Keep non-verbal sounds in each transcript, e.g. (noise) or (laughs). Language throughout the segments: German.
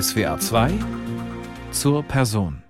SWA 2 zur Person.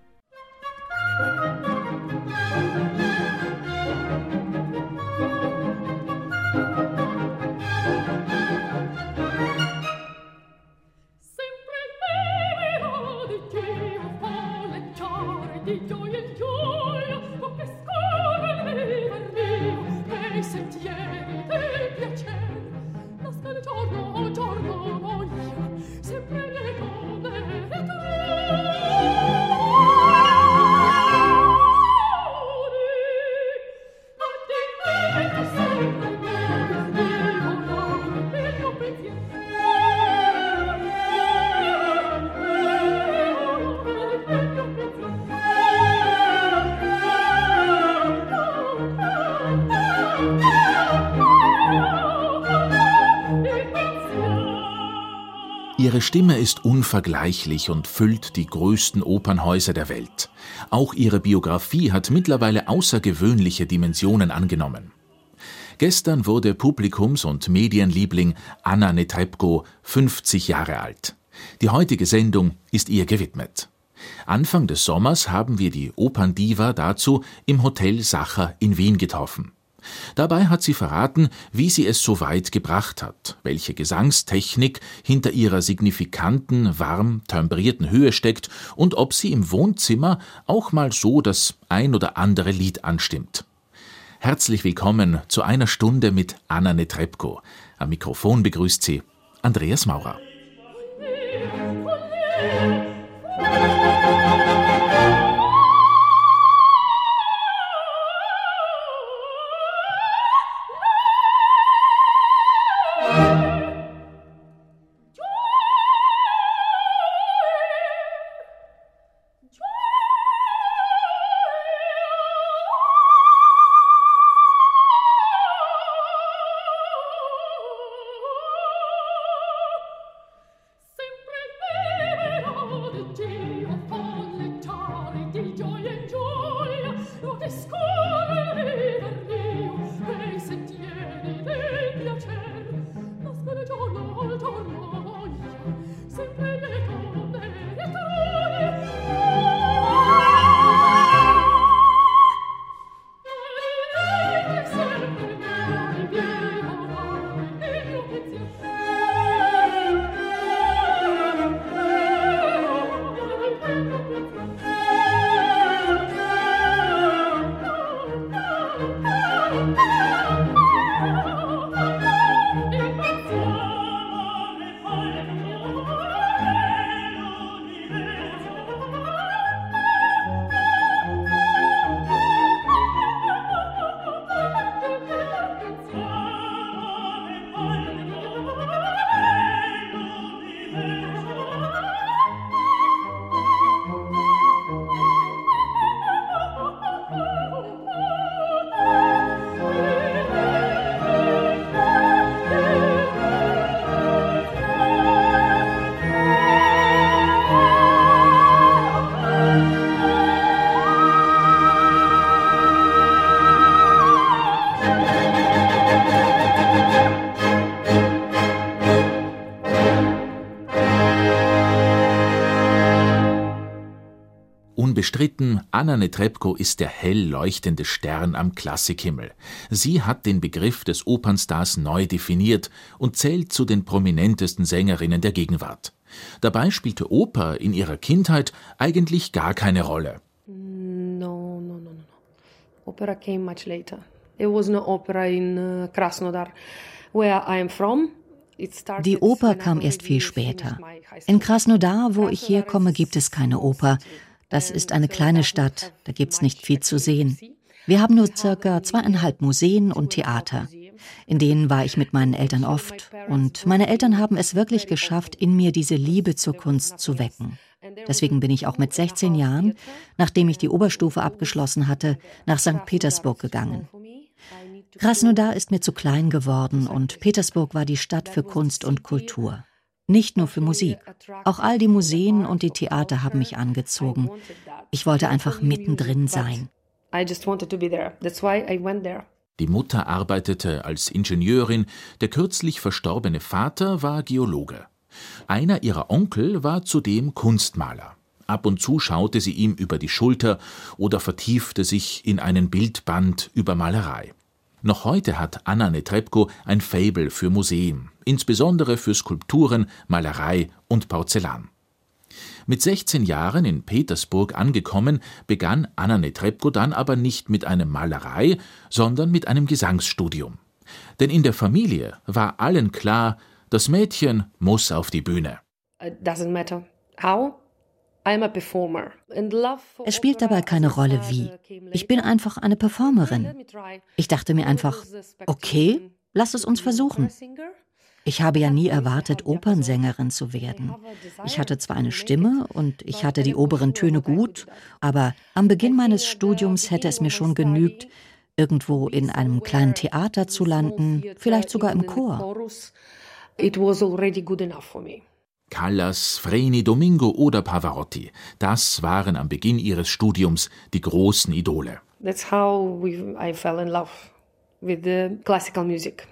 Stimme ist unvergleichlich und füllt die größten Opernhäuser der Welt. Auch ihre Biografie hat mittlerweile außergewöhnliche Dimensionen angenommen. Gestern wurde Publikums- und Medienliebling Anna Netrebko 50 Jahre alt. Die heutige Sendung ist ihr gewidmet. Anfang des Sommers haben wir die Operndiva dazu im Hotel Sacher in Wien getroffen. Dabei hat sie verraten, wie sie es so weit gebracht hat, welche Gesangstechnik hinter ihrer signifikanten, warm temperierten Höhe steckt und ob sie im Wohnzimmer auch mal so das ein oder andere Lied anstimmt. Herzlich willkommen zu einer Stunde mit Anna Netrebko. Am Mikrofon begrüßt sie Andreas Maurer. Unbestritten, Anna Netrebko ist der hell leuchtende Stern am Klassikhimmel. Sie hat den Begriff des Opernstars neu definiert und zählt zu den prominentesten Sängerinnen der Gegenwart. Dabei spielte Oper in ihrer Kindheit eigentlich gar keine Rolle. No, no, no, no. Opera came much later. There was no opera in uh, Krasnodar, where I am from. Die Oper kam erst viel später. In Krasnodar, wo ich herkomme, gibt es keine Oper. Das ist eine kleine Stadt, da gibt's nicht viel zu sehen. Wir haben nur circa zweieinhalb Museen und Theater. In denen war ich mit meinen Eltern oft. Und meine Eltern haben es wirklich geschafft, in mir diese Liebe zur Kunst zu wecken. Deswegen bin ich auch mit 16 Jahren, nachdem ich die Oberstufe abgeschlossen hatte, nach St. Petersburg gegangen. Krasnodar ist mir zu klein geworden und Petersburg war die Stadt für Kunst und Kultur. Nicht nur für Musik. Auch all die Museen und die Theater haben mich angezogen. Ich wollte einfach mittendrin sein. Die Mutter arbeitete als Ingenieurin, der kürzlich verstorbene Vater war Geologe. Einer ihrer Onkel war zudem Kunstmaler. Ab und zu schaute sie ihm über die Schulter oder vertiefte sich in einen Bildband über Malerei. Noch heute hat Anna Netrebko ein Fable für Museen, insbesondere für Skulpturen, Malerei und Porzellan. Mit 16 Jahren in Petersburg angekommen, begann Anna Netrebko dann aber nicht mit einem Malerei, sondern mit einem Gesangsstudium. Denn in der Familie war allen klar, das Mädchen muss auf die Bühne. doesn't matter how. Es spielt dabei keine Rolle wie. Ich bin einfach eine Performerin. Ich dachte mir einfach, okay, lass es uns versuchen. Ich habe ja nie erwartet, Opernsängerin zu werden. Ich hatte zwar eine Stimme und ich hatte die oberen Töne gut, aber am Beginn meines Studiums hätte es mir schon genügt, irgendwo in einem kleinen Theater zu landen, vielleicht sogar im Chor. Callas, Freni, Domingo oder Pavarotti, das waren am Beginn ihres Studiums die großen Idole. That's how we, I fell in love with the classical music.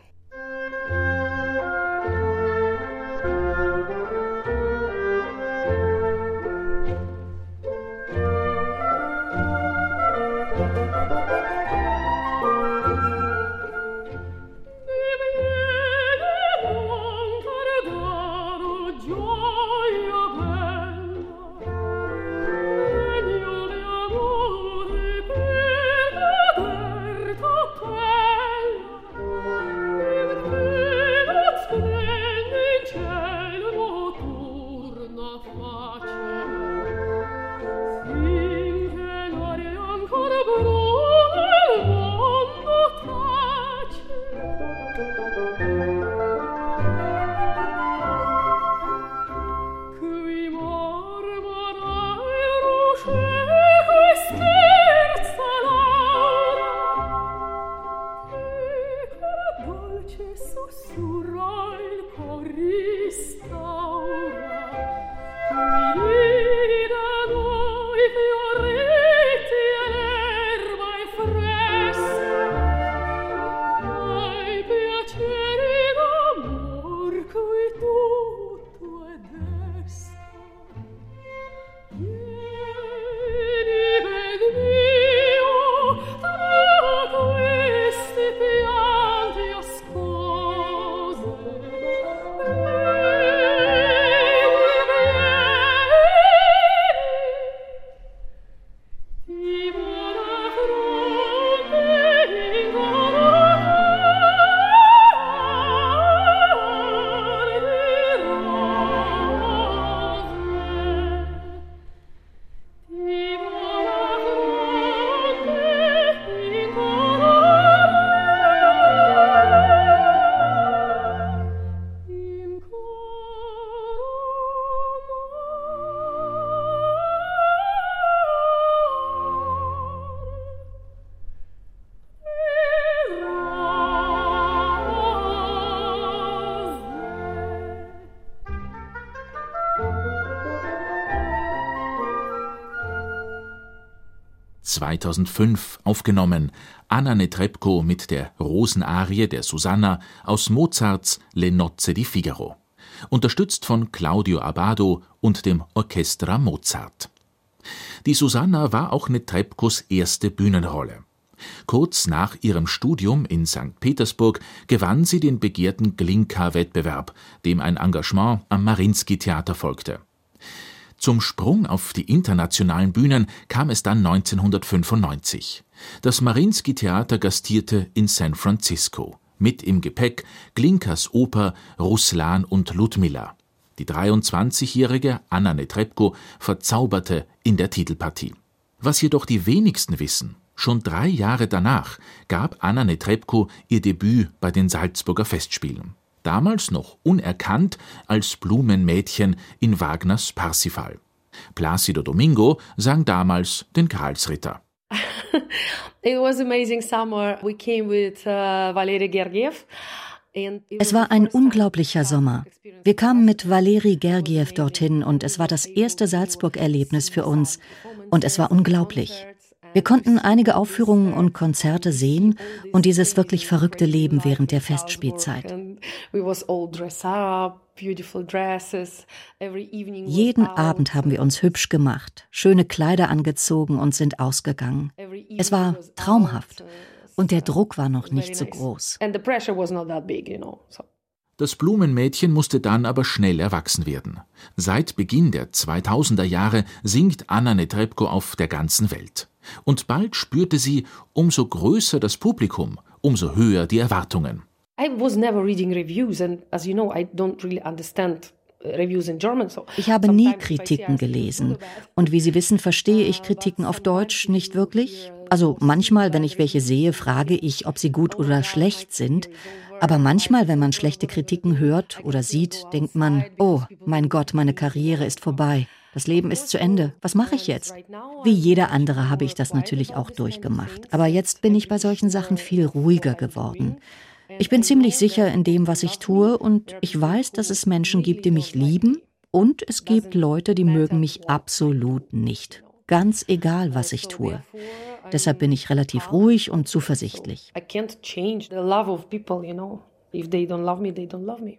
2005 aufgenommen, Anna Netrebko mit der Rosenarie der Susanna aus Mozarts Le Nozze di Figaro, unterstützt von Claudio Abbado und dem Orchestra Mozart. Die Susanna war auch Netrebkos erste Bühnenrolle. Kurz nach ihrem Studium in St. Petersburg gewann sie den begehrten Glinka-Wettbewerb, dem ein Engagement am Marinsky-Theater folgte. Zum Sprung auf die internationalen Bühnen kam es dann 1995. Das Marinsky Theater gastierte in San Francisco. Mit im Gepäck Glinkas Oper Ruslan und Ludmilla. Die 23-jährige Anna Netrebko verzauberte in der Titelpartie. Was jedoch die wenigsten wissen, schon drei Jahre danach gab Anna Netrebko ihr Debüt bei den Salzburger Festspielen damals noch unerkannt als Blumenmädchen in Wagners Parsifal. Placido Domingo sang damals den Karlsritter. (laughs) It was amazing summer. We came with uh, Valery Gergiev. Es war ein unglaublicher Sommer. Wir kamen mit Valeri Gergiev dorthin und es war das erste Salzburg-Erlebnis für uns und es war unglaublich. Wir konnten einige Aufführungen und Konzerte sehen und dieses wirklich verrückte Leben während der Festspielzeit. Jeden Abend haben wir uns hübsch gemacht, schöne Kleider angezogen und sind ausgegangen. Es war traumhaft und der Druck war noch nicht so groß. Das Blumenmädchen musste dann aber schnell erwachsen werden. Seit Beginn der 2000er Jahre singt Anna Netrebko auf der ganzen Welt. Und bald spürte sie, umso größer das Publikum, umso höher die Erwartungen. I was never reading reviews and as you know I don't really understand uh, ich habe nie Kritiken gelesen. Und wie Sie wissen, verstehe ich Kritiken auf Deutsch nicht wirklich. Also manchmal, wenn ich welche sehe, frage ich, ob sie gut oder schlecht sind. Aber manchmal, wenn man schlechte Kritiken hört oder sieht, denkt man, oh mein Gott, meine Karriere ist vorbei. Das Leben ist zu Ende. Was mache ich jetzt? Wie jeder andere habe ich das natürlich auch durchgemacht. Aber jetzt bin ich bei solchen Sachen viel ruhiger geworden. Ich bin ziemlich sicher in dem, was ich tue und ich weiß, dass es Menschen gibt, die mich lieben und es gibt Leute, die mögen mich absolut nicht. Ganz egal, was ich tue. Deshalb bin ich relativ ruhig und zuversichtlich. I can't change the love of people, you know. If they don't love me, they don't love me.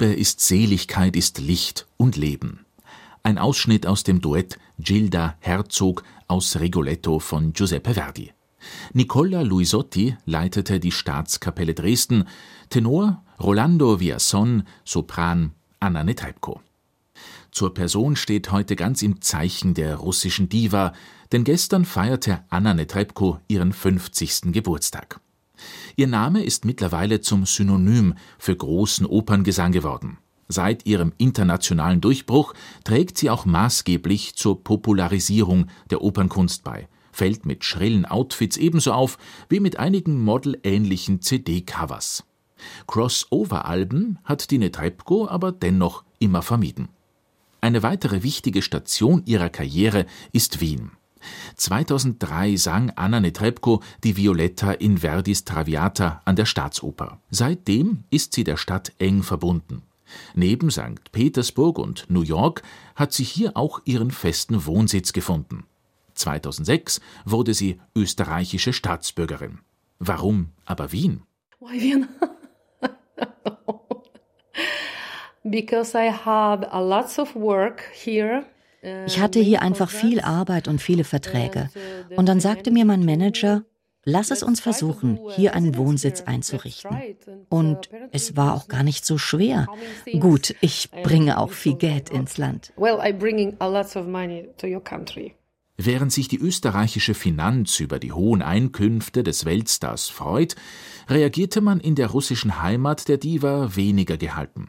Liebe ist Seligkeit, ist Licht und Leben. Ein Ausschnitt aus dem Duett Gilda Herzog aus Rigoletto von Giuseppe Verdi. Nicola Luisotti leitete die Staatskapelle Dresden, Tenor Rolando Viason, Sopran Anna Netrebko. zur Person steht heute ganz im Zeichen der russischen Diva, denn gestern feierte Anna Netrebko ihren 50. Geburtstag. Ihr Name ist mittlerweile zum Synonym für großen Operngesang geworden. Seit ihrem internationalen Durchbruch trägt sie auch maßgeblich zur Popularisierung der Opernkunst bei, fällt mit schrillen Outfits ebenso auf wie mit einigen modelähnlichen CD-Covers. Crossover-Alben hat die Netrebko aber dennoch immer vermieden. Eine weitere wichtige Station ihrer Karriere ist Wien. 2003 sang Anna Netrebko die Violetta in Verdis Traviata an der Staatsoper. Seitdem ist sie der Stadt eng verbunden. Neben St. Petersburg und New York hat sie hier auch ihren festen Wohnsitz gefunden. 2006 wurde sie österreichische Staatsbürgerin. Warum aber Wien? Why Wien? (laughs) Because I had a lots of work here ich hatte hier einfach viel Arbeit und viele Verträge. Und dann sagte mir mein Manager, lass es uns versuchen, hier einen Wohnsitz einzurichten. Und es war auch gar nicht so schwer. Gut, ich bringe auch viel Geld ins Land. Während sich die österreichische Finanz über die hohen Einkünfte des Weltstars freut, reagierte man in der russischen Heimat der Diva weniger gehalten.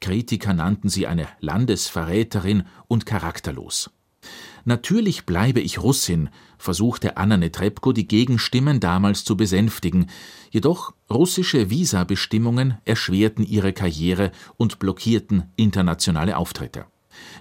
Kritiker nannten sie eine Landesverräterin und charakterlos. Natürlich bleibe ich Russin, versuchte Anna Netrebko die Gegenstimmen damals zu besänftigen, jedoch russische Visabestimmungen erschwerten ihre Karriere und blockierten internationale Auftritte.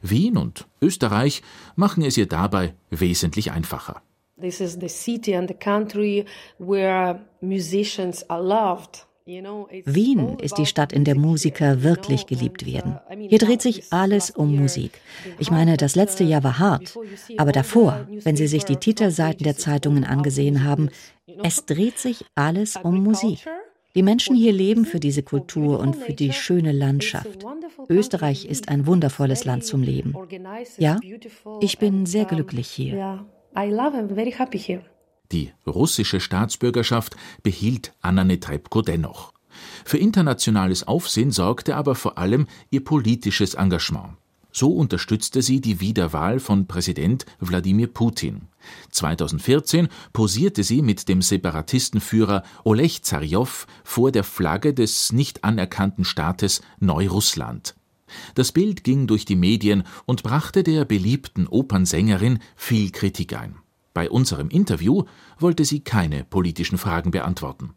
Wien und Österreich machen es ihr dabei wesentlich einfacher. This is the city and the country where musicians are loved. Wien ist die Stadt, in der Musiker wirklich geliebt werden. Hier dreht sich alles um Musik. Ich meine, das letzte Jahr war hart, aber davor, wenn Sie sich die Titelseiten der Zeitungen angesehen haben, es dreht sich alles um Musik. Die Menschen hier leben für diese Kultur und für die schöne Landschaft. Österreich ist ein wundervolles Land zum Leben. Ja, ich bin sehr glücklich hier. Die russische Staatsbürgerschaft behielt Anna Netrebko dennoch. Für internationales Aufsehen sorgte aber vor allem ihr politisches Engagement. So unterstützte sie die Wiederwahl von Präsident Wladimir Putin. 2014 posierte sie mit dem Separatistenführer Oleg Zarjow vor der Flagge des nicht anerkannten Staates Neurussland. Das Bild ging durch die Medien und brachte der beliebten Opernsängerin viel Kritik ein. Bei unserem Interview wollte sie keine politischen Fragen beantworten.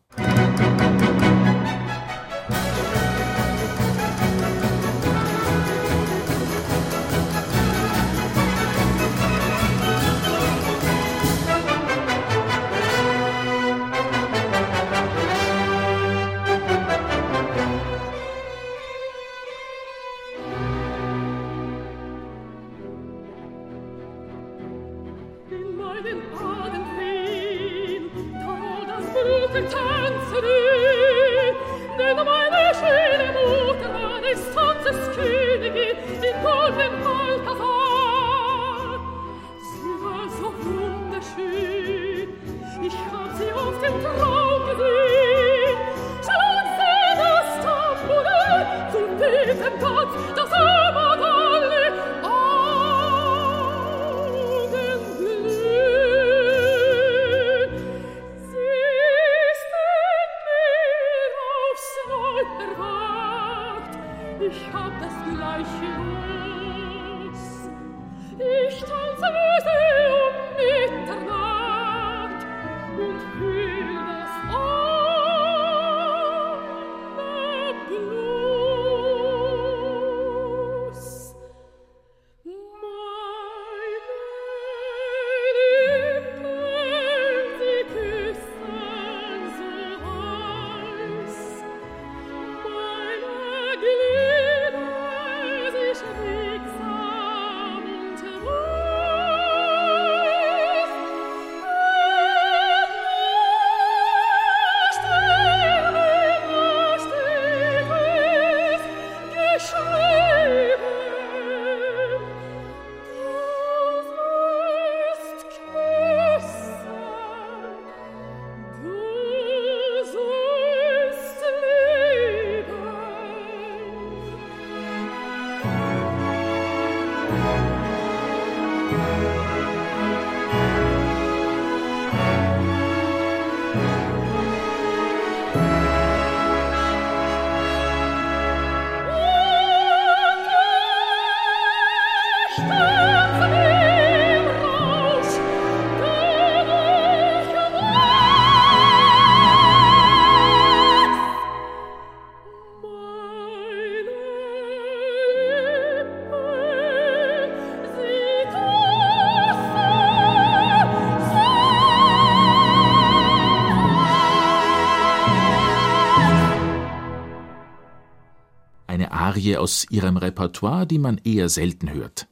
Arie aus ihrem Repertoire, die man eher selten hört.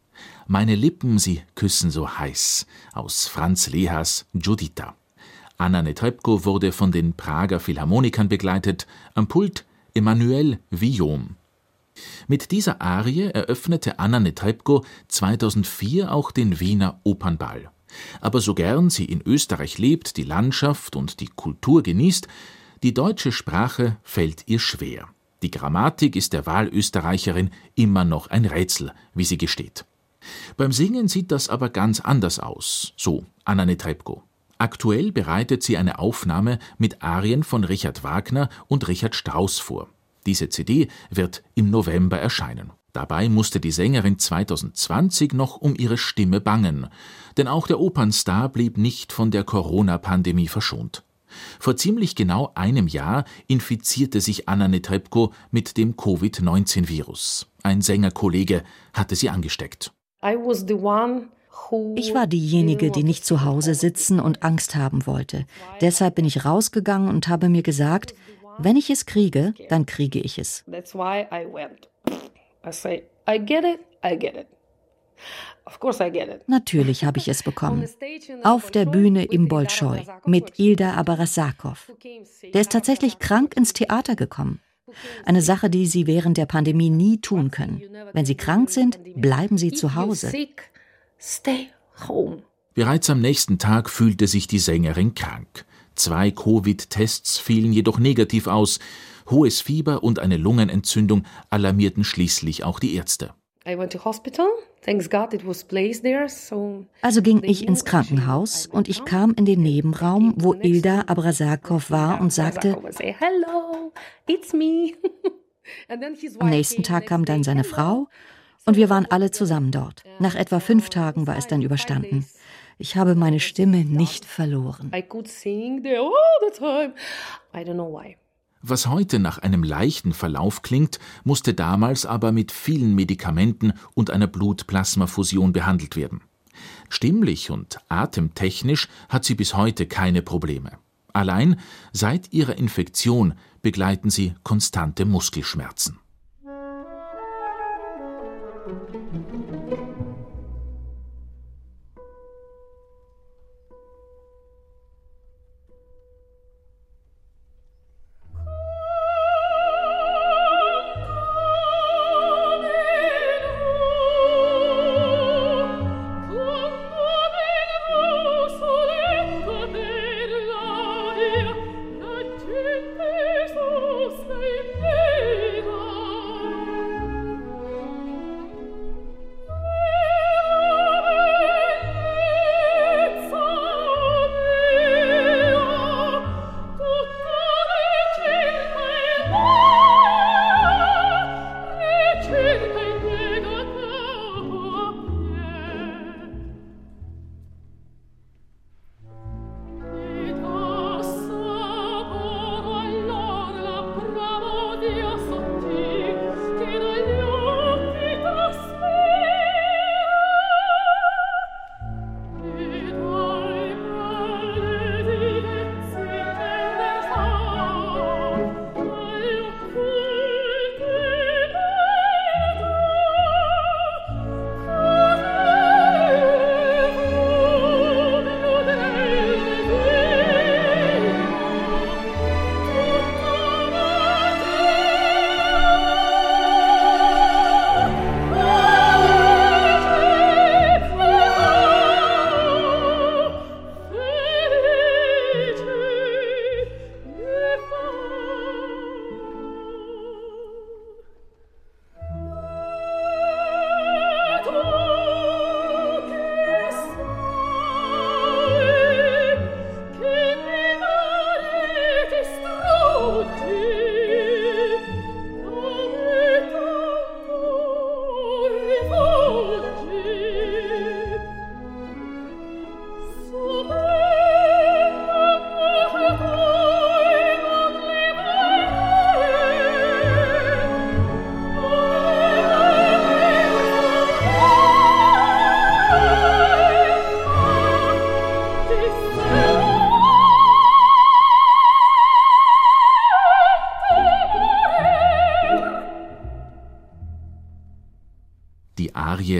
Meine Lippen, sie küssen so heiß aus Franz Lehas Judita. Anna Netrebko wurde von den Prager Philharmonikern begleitet, am Pult Emmanuel Villaume. Mit dieser Arie eröffnete Anna Netrebko 2004 auch den Wiener Opernball. Aber so gern sie in Österreich lebt, die Landschaft und die Kultur genießt, die deutsche Sprache fällt ihr schwer. Die Grammatik ist der Wahlösterreicherin immer noch ein Rätsel, wie sie gesteht. Beim Singen sieht das aber ganz anders aus, so Anna Netrebko. Aktuell bereitet sie eine Aufnahme mit Arien von Richard Wagner und Richard Strauss vor. Diese CD wird im November erscheinen. Dabei musste die Sängerin 2020 noch um ihre Stimme bangen, denn auch der Opernstar blieb nicht von der Corona-Pandemie verschont. Vor ziemlich genau einem Jahr infizierte sich Anna Netrebko mit dem Covid-19-Virus. Ein Sängerkollege hatte sie angesteckt. I was the one ich war diejenige, die nicht zu Hause sitzen und Angst haben wollte. Deshalb bin ich rausgegangen und habe mir gesagt, wenn ich es kriege, dann kriege ich es. Natürlich habe ich es (laughs) bekommen. Auf der Bühne im Bolschoi mit Ilda Abarasakow. Der ist tatsächlich krank ins Theater gekommen. Eine Sache, die Sie während der Pandemie nie tun können. Wenn Sie krank sind, bleiben Sie zu Hause. Stay home. Bereits am nächsten Tag fühlte sich die Sängerin krank. Zwei Covid-Tests fielen jedoch negativ aus. Hohes Fieber und eine Lungenentzündung alarmierten schließlich auch die Ärzte. Also ging ich ins Krankenhaus und ich kam in den Nebenraum, wo Ilda Abrasakow war und sagte, (laughs) Am nächsten Tag kam dann seine Frau und wir waren alle zusammen dort. Nach etwa fünf Tagen war es dann überstanden. Ich habe meine Stimme nicht verloren. Was heute nach einem leichten Verlauf klingt, musste damals aber mit vielen Medikamenten und einer Blutplasmafusion behandelt werden. Stimmlich und atemtechnisch hat sie bis heute keine Probleme. Allein seit ihrer Infektion begleiten sie konstante Muskelschmerzen. Arie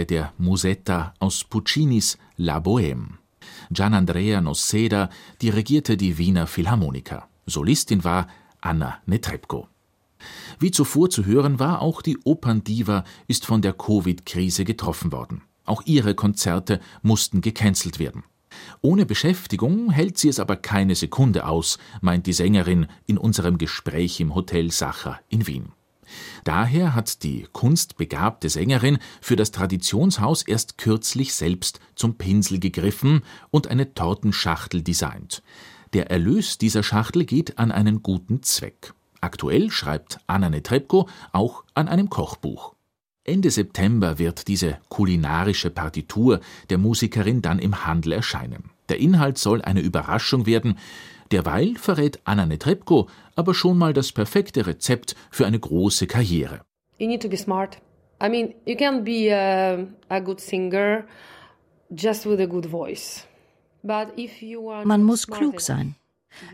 der Musetta aus Puccinis La Bohème. Gianandrea Noceda dirigierte die Wiener Philharmoniker. Solistin war Anna Netrebko. Wie zuvor zu hören war, auch die Operndiva ist von der Covid-Krise getroffen worden. Auch ihre Konzerte mussten gecancelt werden. Ohne Beschäftigung hält sie es aber keine Sekunde aus, meint die Sängerin in unserem Gespräch im Hotel Sacher in Wien. Daher hat die kunstbegabte Sängerin für das Traditionshaus erst kürzlich selbst zum Pinsel gegriffen und eine Tortenschachtel designt. Der Erlös dieser Schachtel geht an einen guten Zweck. Aktuell schreibt Anna Netrebko auch an einem Kochbuch. Ende September wird diese kulinarische Partitur der Musikerin dann im Handel erscheinen. Der Inhalt soll eine Überraschung werden, derweil verrät Anna Netrebko aber schon mal das perfekte Rezept für eine große Karriere. You need to be smart. I mean, you can be a, a good singer just with a good voice. Man muss klug sein.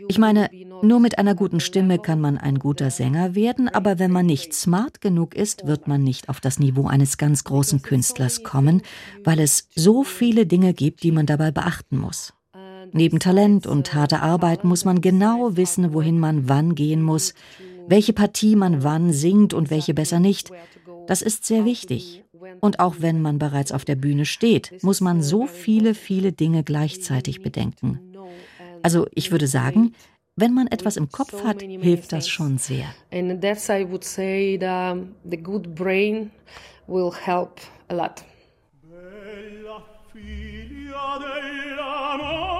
Ich meine, nur mit einer guten Stimme kann man ein guter Sänger werden, aber wenn man nicht smart genug ist, wird man nicht auf das Niveau eines ganz großen Künstlers kommen, weil es so viele Dinge gibt, die man dabei beachten muss. Neben Talent und harter Arbeit muss man genau wissen, wohin man wann gehen muss, welche Partie man wann singt und welche besser nicht. Das ist sehr wichtig. Und auch wenn man bereits auf der Bühne steht, muss man so viele, viele Dinge gleichzeitig bedenken. Also ich würde sagen, wenn man etwas im Kopf hat, hilft das schon sehr. And that's I would say the, the good brain will help a lot. Bella figlia dell'amore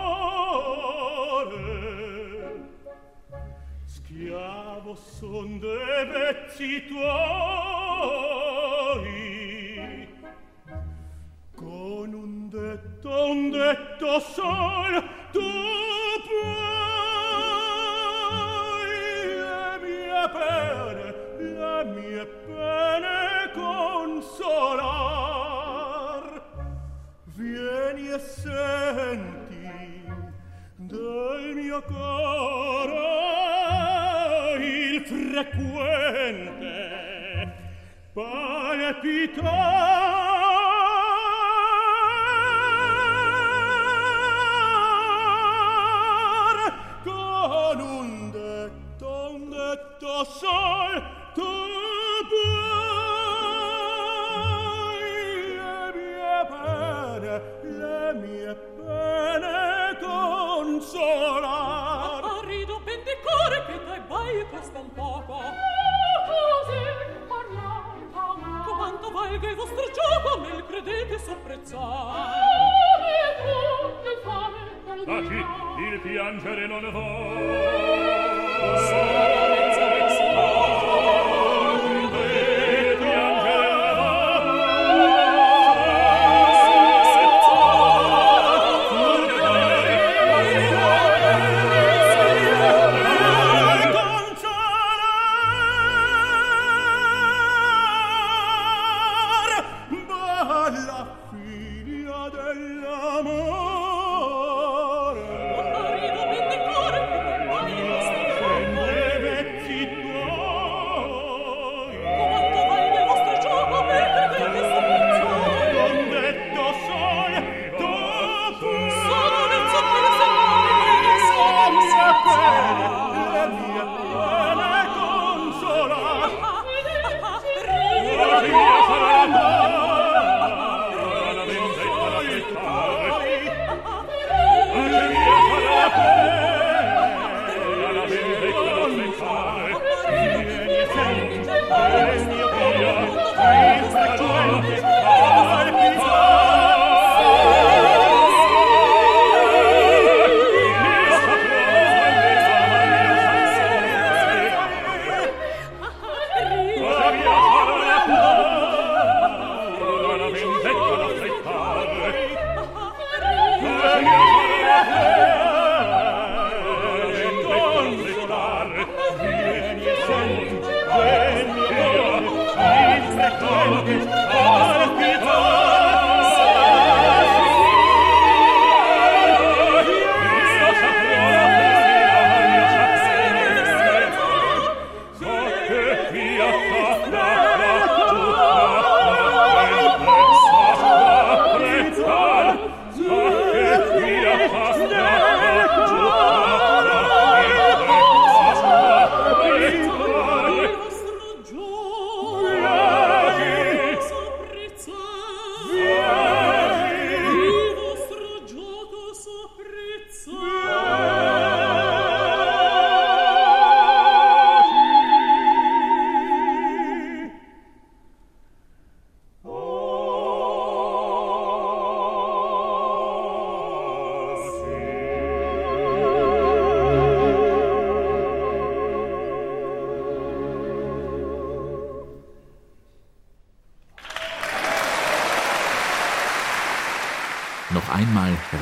senti del mio coro gente palpitante valga il vostro gioco nel credete sorprezzar taci ah, il piangere non vo chiamo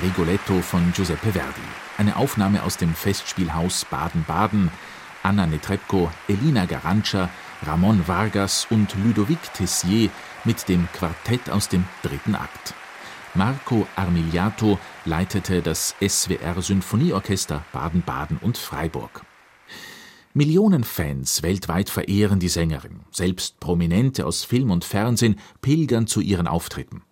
Rigoletto von Giuseppe Verdi. Eine Aufnahme aus dem Festspielhaus Baden-Baden. Anna Netrebko, Elina Garantscha, Ramon Vargas und Ludovic Tessier mit dem Quartett aus dem dritten Akt. Marco Armigliato leitete das SWR Sinfonieorchester Baden-Baden und Freiburg. Millionen Fans weltweit verehren die Sängerin. Selbst Prominente aus Film und Fernsehen pilgern zu ihren Auftritten.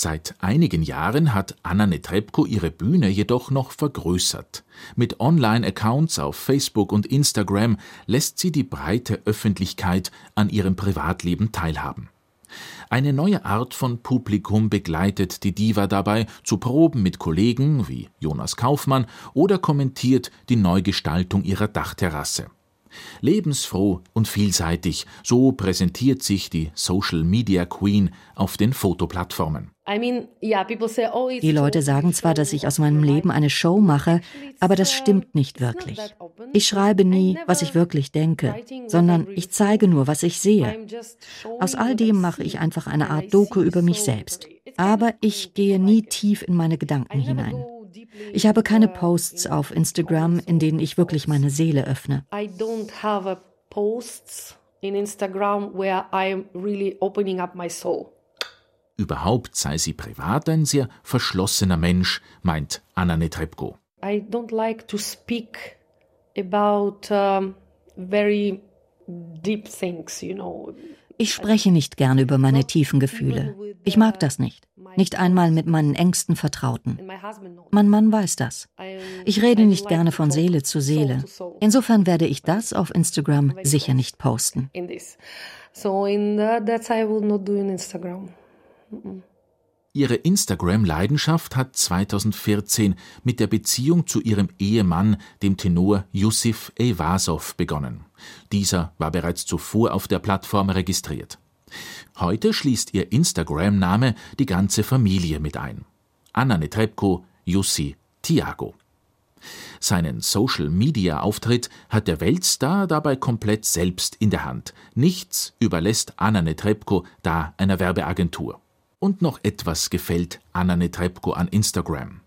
Seit einigen Jahren hat Anna Netrebko ihre Bühne jedoch noch vergrößert. Mit Online-Accounts auf Facebook und Instagram lässt sie die breite Öffentlichkeit an ihrem Privatleben teilhaben. Eine neue Art von Publikum begleitet die Diva dabei zu Proben mit Kollegen wie Jonas Kaufmann oder kommentiert die Neugestaltung ihrer Dachterrasse. Lebensfroh und vielseitig, so präsentiert sich die Social Media Queen auf den Fotoplattformen. Die Leute sagen zwar, dass ich aus meinem Leben eine Show mache, aber das stimmt nicht wirklich. Ich schreibe nie, was ich wirklich denke, sondern ich zeige nur, was ich sehe. Aus all dem mache ich einfach eine Art Doku über mich selbst. Aber ich gehe nie tief in meine Gedanken hinein. Ich habe keine Posts auf Instagram, in denen ich wirklich meine Seele öffne. I don't have posts in Instagram where I'm really opening up my soul. Überhaupt sei sie privat ein sehr verschlossener Mensch, meint Anna Netrebko. I don't like to speak about um, very deep things, you know. Ich spreche nicht gerne über meine tiefen Gefühle. Ich mag das nicht. Nicht einmal mit meinen engsten Vertrauten. Mein Mann weiß das. Ich rede nicht gerne von Seele zu Seele. Insofern werde ich das auf Instagram sicher nicht posten. So in that I will not do in Instagram. Ihre Instagram-Leidenschaft hat 2014 mit der Beziehung zu ihrem Ehemann, dem Tenor Yusuf Evasov, begonnen. Dieser war bereits zuvor auf der Plattform registriert. Heute schließt ihr Instagram-Name die ganze Familie mit ein. Anna Netrebko, Jussi, Tiago. Seinen Social-Media-Auftritt hat der Weltstar dabei komplett selbst in der Hand. Nichts überlässt Anna Netrebko da einer Werbeagentur. Und noch etwas gefällt Anna Netrebko an Instagram.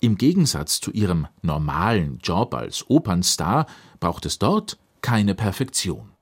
Im Gegensatz zu ihrem normalen Job als Opernstar braucht es dort keine Perfektion.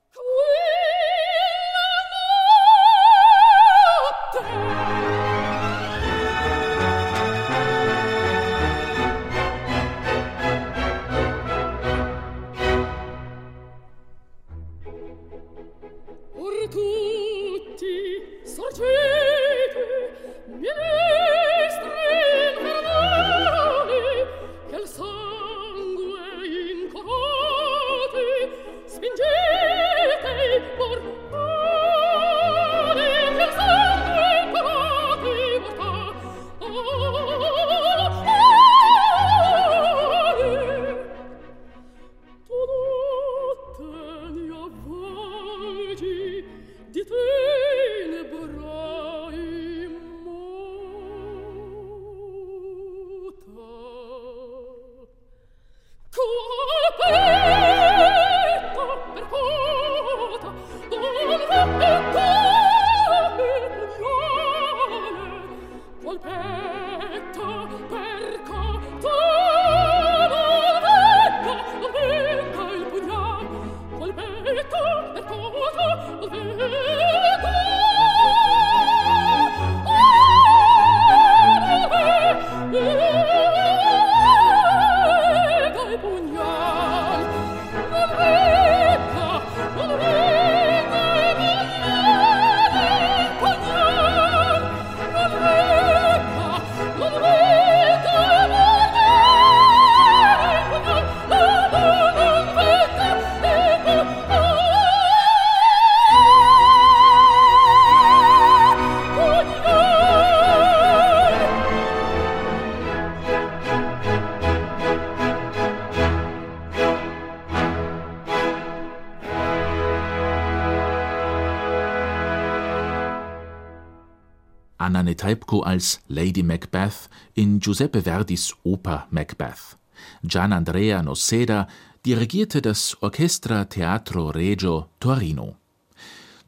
Netrebko als Lady Macbeth in Giuseppe Verdis Oper Macbeth. Gianandrea Noceda dirigierte das Orchestra Teatro Regio Torino.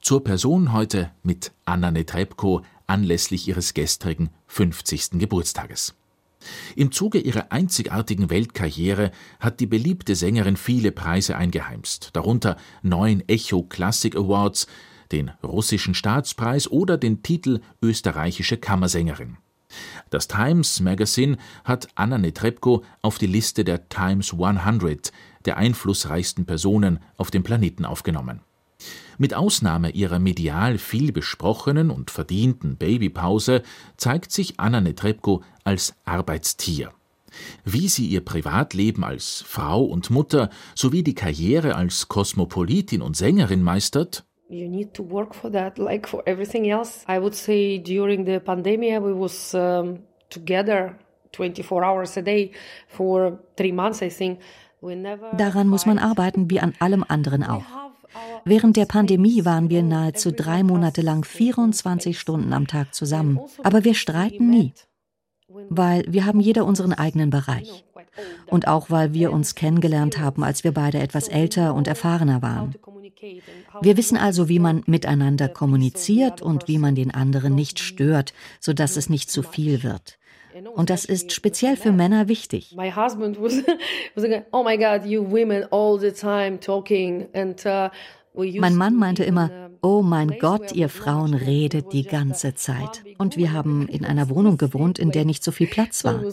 Zur Person heute mit Anna Netrebko anlässlich ihres gestrigen 50. Geburtstages. Im Zuge ihrer einzigartigen Weltkarriere hat die beliebte Sängerin viele Preise eingeheimst, darunter neun Echo Classic Awards, den russischen Staatspreis oder den Titel österreichische Kammersängerin. Das Times Magazine hat Anna Netrebko auf die Liste der Times 100 der einflussreichsten Personen auf dem Planeten aufgenommen. Mit Ausnahme ihrer medial viel besprochenen und verdienten Babypause zeigt sich Anna Netrebko als Arbeitstier. Wie sie ihr Privatleben als Frau und Mutter sowie die Karriere als Kosmopolitin und Sängerin meistert, you need to work for that (laughs) like for everything else i would say during the pandemic we was um, together 24 hours a day for three months i think Daran muss man arbeiten wie an allem anderen auch. Während der Pandemie waren wir nahezu drei Monate lang 24 Stunden am Tag zusammen. Aber wir streiten nie, weil wir haben jeder unseren eigenen Bereich. Und auch weil wir uns kennengelernt haben, als wir beide etwas älter und erfahrener waren. Wir wissen also, wie man miteinander kommuniziert und wie man den anderen nicht stört, sodass es nicht zu viel wird. Und das ist speziell für Männer wichtig. My husband was, (laughs) was like, oh my God, you women all the time talking and uh, mein Mann meinte immer, oh mein Gott, ihr Frauen redet die ganze Zeit. Und wir haben in einer Wohnung gewohnt, in der nicht so viel Platz war.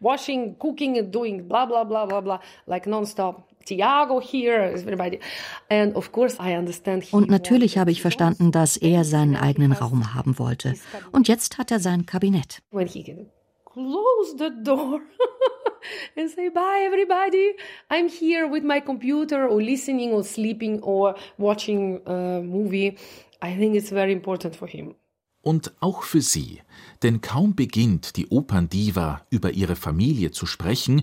washing, cooking and doing blah blah blah blah blah, like nonstop. Tiago here, everybody. And of course I understand Und natürlich habe ich verstanden, dass er seinen eigenen Raum haben wollte. Und jetzt hat er sein Kabinett. When he can close the door (laughs) (laughs) and say bye everybody. I'm here with my computer or listening or sleeping or watching a movie. I think it's very important for him. Und auch für sie, denn kaum beginnt die Operndiva über ihre Familie zu sprechen,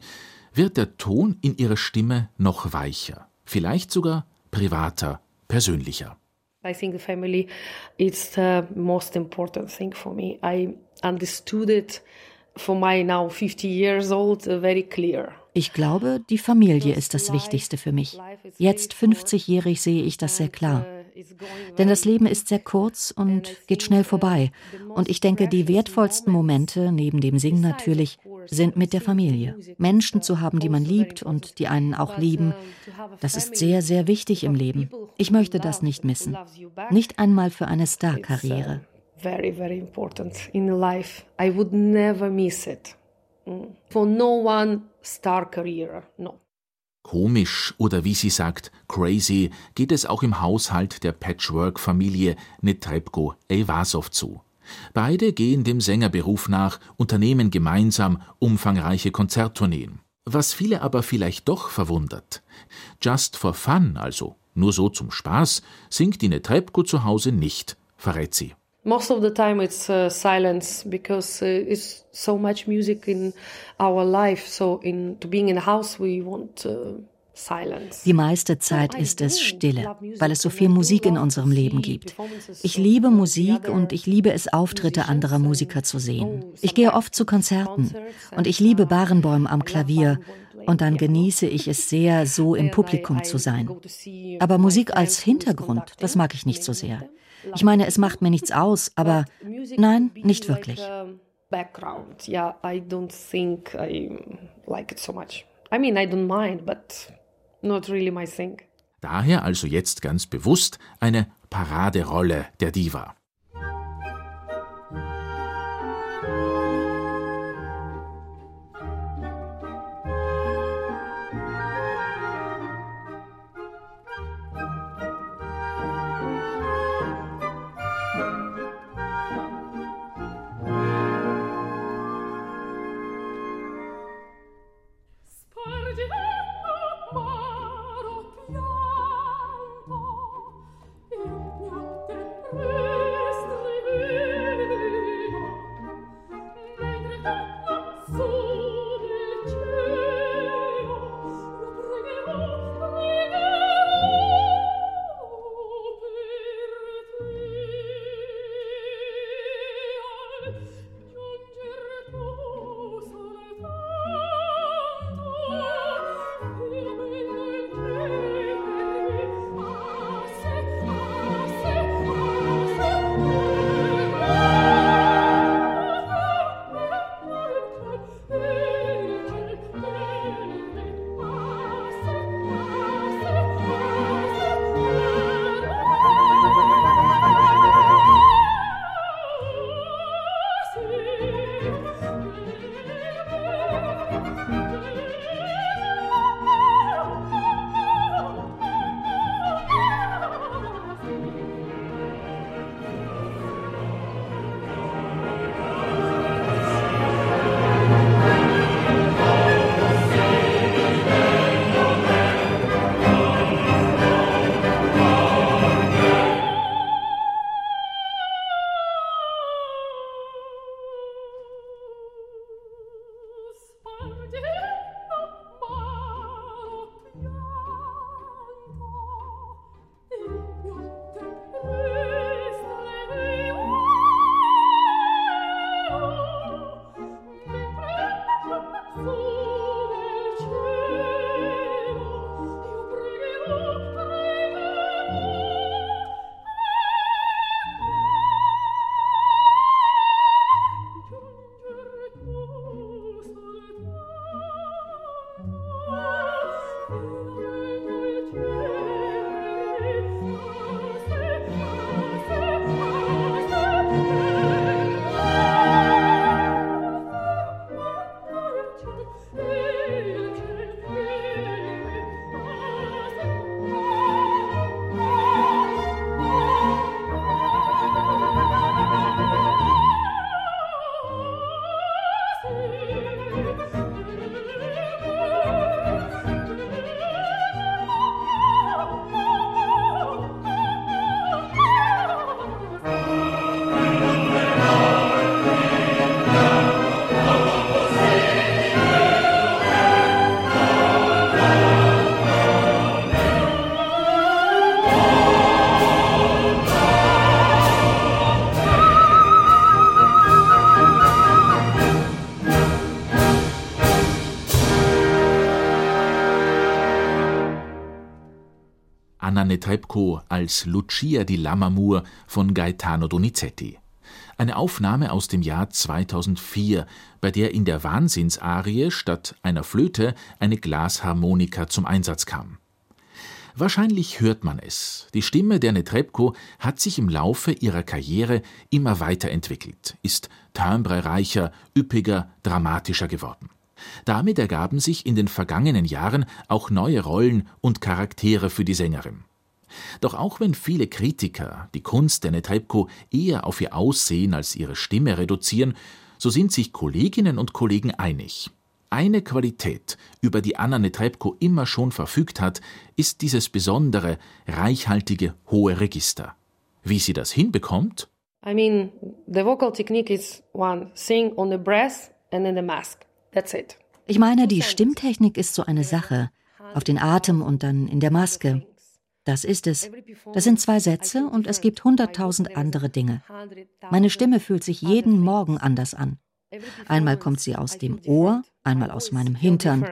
wird der Ton in ihrer Stimme noch weicher, vielleicht sogar privater, persönlicher. I think the family is the most important thing for me. I understood it for my now 50 years old very clear. Ich glaube, die Familie ist das Wichtigste für mich. Jetzt 50-jährig sehe ich das sehr klar. Denn das Leben ist sehr kurz und geht schnell vorbei. Und ich denke, die wertvollsten Momente, neben dem Singen natürlich, sind mit der Familie. Menschen zu haben, die man liebt und die einen auch lieben, das ist sehr, sehr wichtig im Leben. Ich möchte das nicht missen. Nicht einmal für eine Star-Karriere. Very, very important in life. I would never miss it. Mm. For no one star career, no. Komisch oder wie sie sagt, crazy geht es auch im Haushalt der Patchwork-Familie Netrebko-Evasov zu. Beide gehen dem Sängerberuf nach, unternehmen gemeinsam umfangreiche Konzerttourneen. Was viele aber vielleicht doch verwundert. Just for fun, also nur so zum Spaß, singt die Netrebko zu Hause nicht, verrät sie. Most of the time it's uh, silence because uh, it's so much music in our life. So in to being in a house we want uh, die meiste Zeit ist es Stille, weil es so viel Musik in unserem Leben gibt. Ich liebe Musik und ich liebe es, Auftritte anderer Musiker zu sehen. Ich gehe oft zu Konzerten und ich liebe Barenbäum am Klavier und dann genieße ich es sehr, so im Publikum zu sein. Aber Musik als Hintergrund, das mag ich nicht so sehr. Ich meine, es macht mir nichts aus, aber nein, nicht wirklich. Background, yeah, I don't think I like it so much. I mean, I don't mind, but not really my thing. Daher also jetzt ganz bewusst eine Paraderolle der Diva. Netrebko als Lucia di Lammermoor von Gaetano Donizetti. Eine Aufnahme aus dem Jahr 2004, bei der in der Wahnsinnsarie statt einer Flöte eine Glasharmonika zum Einsatz kam. Wahrscheinlich hört man es. Die Stimme der Netrebko hat sich im Laufe ihrer Karriere immer weiterentwickelt, ist timbrereicher, üppiger, dramatischer geworden. Damit ergaben sich in den vergangenen Jahren auch neue Rollen und Charaktere für die Sängerin. Doch auch wenn viele Kritiker die Kunst der Netrebko eher auf ihr Aussehen als ihre Stimme reduzieren, so sind sich Kolleginnen und Kollegen einig. Eine Qualität, über die Anna Netrebko immer schon verfügt hat, ist dieses besondere, reichhaltige, hohe Register. Wie sie das hinbekommt? I mean, the vocal technique is one, sing on the breath and in the mask. That's it. Ich meine, die Stimmtechnik ist so eine Sache. Auf den Atem und dann in der Maske. Das ist es. Das sind zwei Sätze und es gibt hunderttausend andere Dinge. Meine Stimme fühlt sich jeden Morgen anders an. Einmal kommt sie aus dem Ohr, einmal aus meinem Hintern.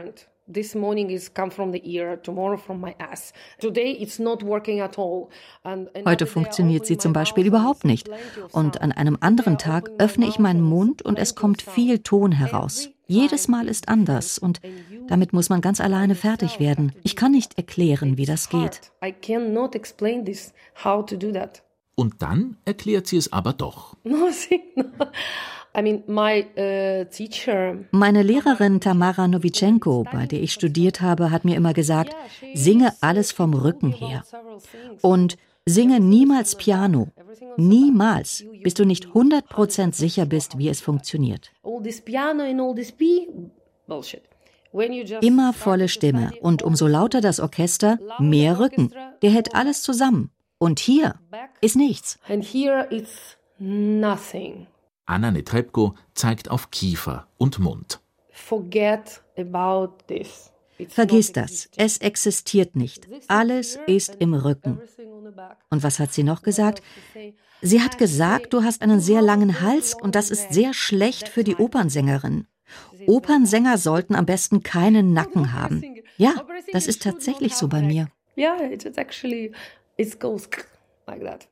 Heute funktioniert sie zum Beispiel überhaupt nicht. Und an einem anderen Tag öffne ich meinen Mund und es kommt viel Ton heraus. Jedes Mal ist anders und damit muss man ganz alleine fertig werden. Ich kann nicht erklären, wie das geht. Und dann erklärt sie es aber doch. (laughs) Uh, Meine Lehrerin Tamara Novichenko, bei der ich studiert habe, hat mir immer gesagt, singe alles vom Rücken her. Und singe niemals Piano. Niemals, bis du nicht 100% sicher bist, wie es funktioniert. Immer volle Stimme und umso lauter das Orchester, mehr Rücken. Der hält alles zusammen. Und hier ist nichts. And here it's nothing. Anna Netrebko zeigt auf Kiefer und Mund. Vergiss das. Es existiert nicht. Alles ist im Rücken. Und was hat sie noch gesagt? Sie hat gesagt, du hast einen sehr langen Hals und das ist sehr schlecht für die Opernsängerin. Opernsänger sollten am besten keinen Nacken haben. Ja, das ist tatsächlich so bei mir. Ja, it's actually it goes like that.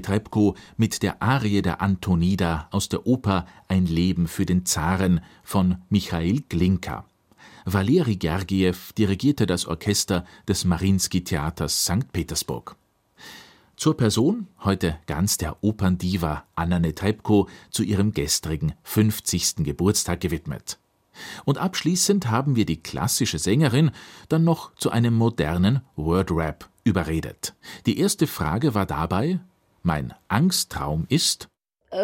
Netrebko mit der Arie der Antonida aus der Oper Ein Leben für den Zaren von Michail Glinka. Valeri Gergiew dirigierte das Orchester des Marinsky-Theaters St. Petersburg. Zur Person heute ganz der Operndiva Anna Netrebko zu ihrem gestrigen 50. Geburtstag gewidmet. Und abschließend haben wir die klassische Sängerin dann noch zu einem modernen Wordrap überredet. Die erste Frage war dabei, mein Angsttraum ist, ich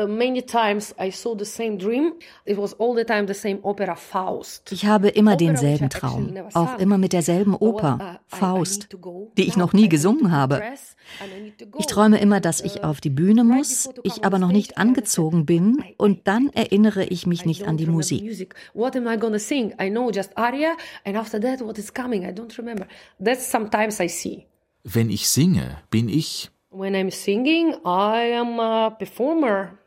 habe immer denselben Traum, auch immer mit derselben Oper, uh, Faust, die ich noch nie gesungen habe. Ich träume immer, dass ich auf die Bühne muss, ich aber noch nicht angezogen bin und dann erinnere ich mich nicht an die Musik. Wenn ich singe, bin ich When I'm singing, I am a performer.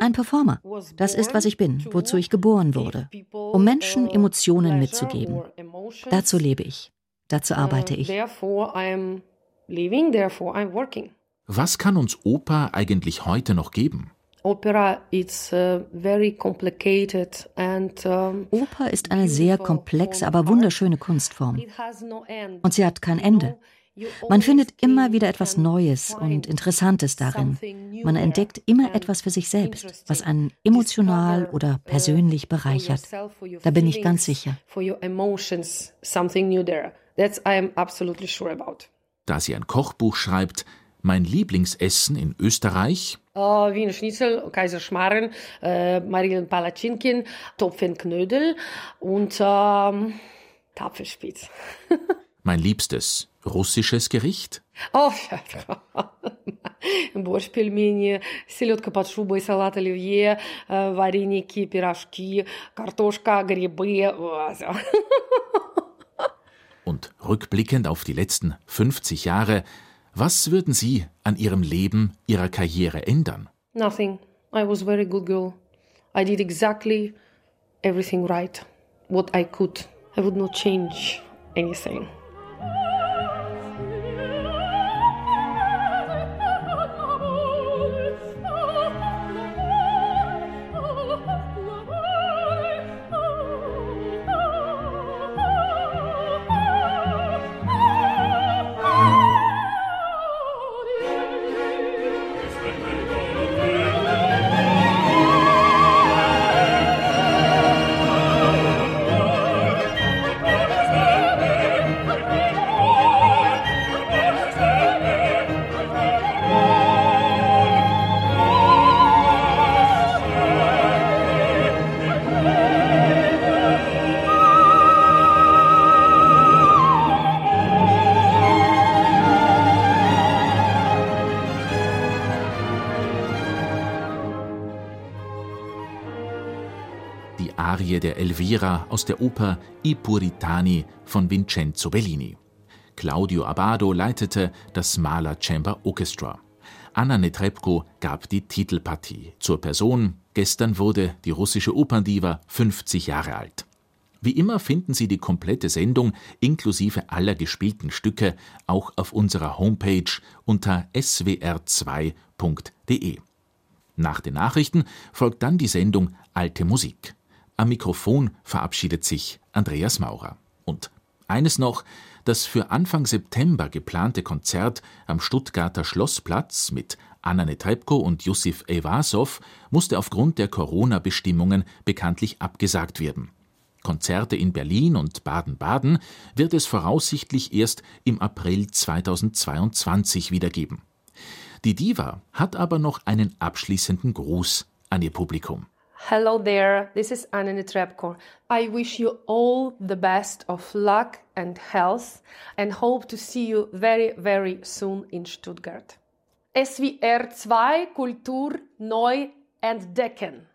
Ein Performer. Das ist, was ich bin, wozu ich geboren wurde, um Menschen uh, Emotionen mitzugeben. Dazu lebe ich. Dazu arbeite ich. Was kann uns Oper eigentlich heute noch geben? Oper ist eine sehr komplexe, aber wunderschöne Kunstform. Und sie hat kein Ende. Man findet immer wieder etwas Neues und Interessantes darin. Man entdeckt immer etwas für sich selbst, was einen emotional oder persönlich bereichert. Da bin ich ganz sicher. Da sie ein Kochbuch schreibt, mein Lieblingsessen in Österreich? Uh, Wiener Schnitzel, Kaiserschmarren, äh, Marillen Palatschinken, Topfenknödel und ähm, Tapfelspitz. (laughs) mein Liebstes russisches Gericht? Oh, (laughs) борщ, пельмени, селедка под шубой, салат оливье, вареники, пирожки, картошка, грибы. (laughs) Und rückblickend auf die letzten 50 Jahre, was würden Sie an Ihrem Leben, Ihrer Karriere ändern? Nothing. I was a very good girl. I did exactly everything right, what I could. I would not change anything. Der Elvira aus der Oper I Puritani von Vincenzo Bellini. Claudio Abbado leitete das Mahler Chamber Orchestra. Anna Netrebko gab die Titelpartie. Zur Person, gestern wurde die russische Operndiva 50 Jahre alt. Wie immer finden Sie die komplette Sendung inklusive aller gespielten Stücke auch auf unserer Homepage unter swr2.de. Nach den Nachrichten folgt dann die Sendung Alte Musik. Am Mikrofon verabschiedet sich Andreas Maurer. Und eines noch, das für Anfang September geplante Konzert am Stuttgarter Schlossplatz mit Anna Netrebko und Yusif Evasow musste aufgrund der Corona-Bestimmungen bekanntlich abgesagt werden. Konzerte in Berlin und Baden-Baden wird es voraussichtlich erst im April 2022 wieder geben. Die Diva hat aber noch einen abschließenden Gruß an ihr Publikum. Hello there, this is Anna Netrebko. I wish you all the best of luck and health and hope to see you very, very soon in Stuttgart. SWR 2 Kultur neu entdecken.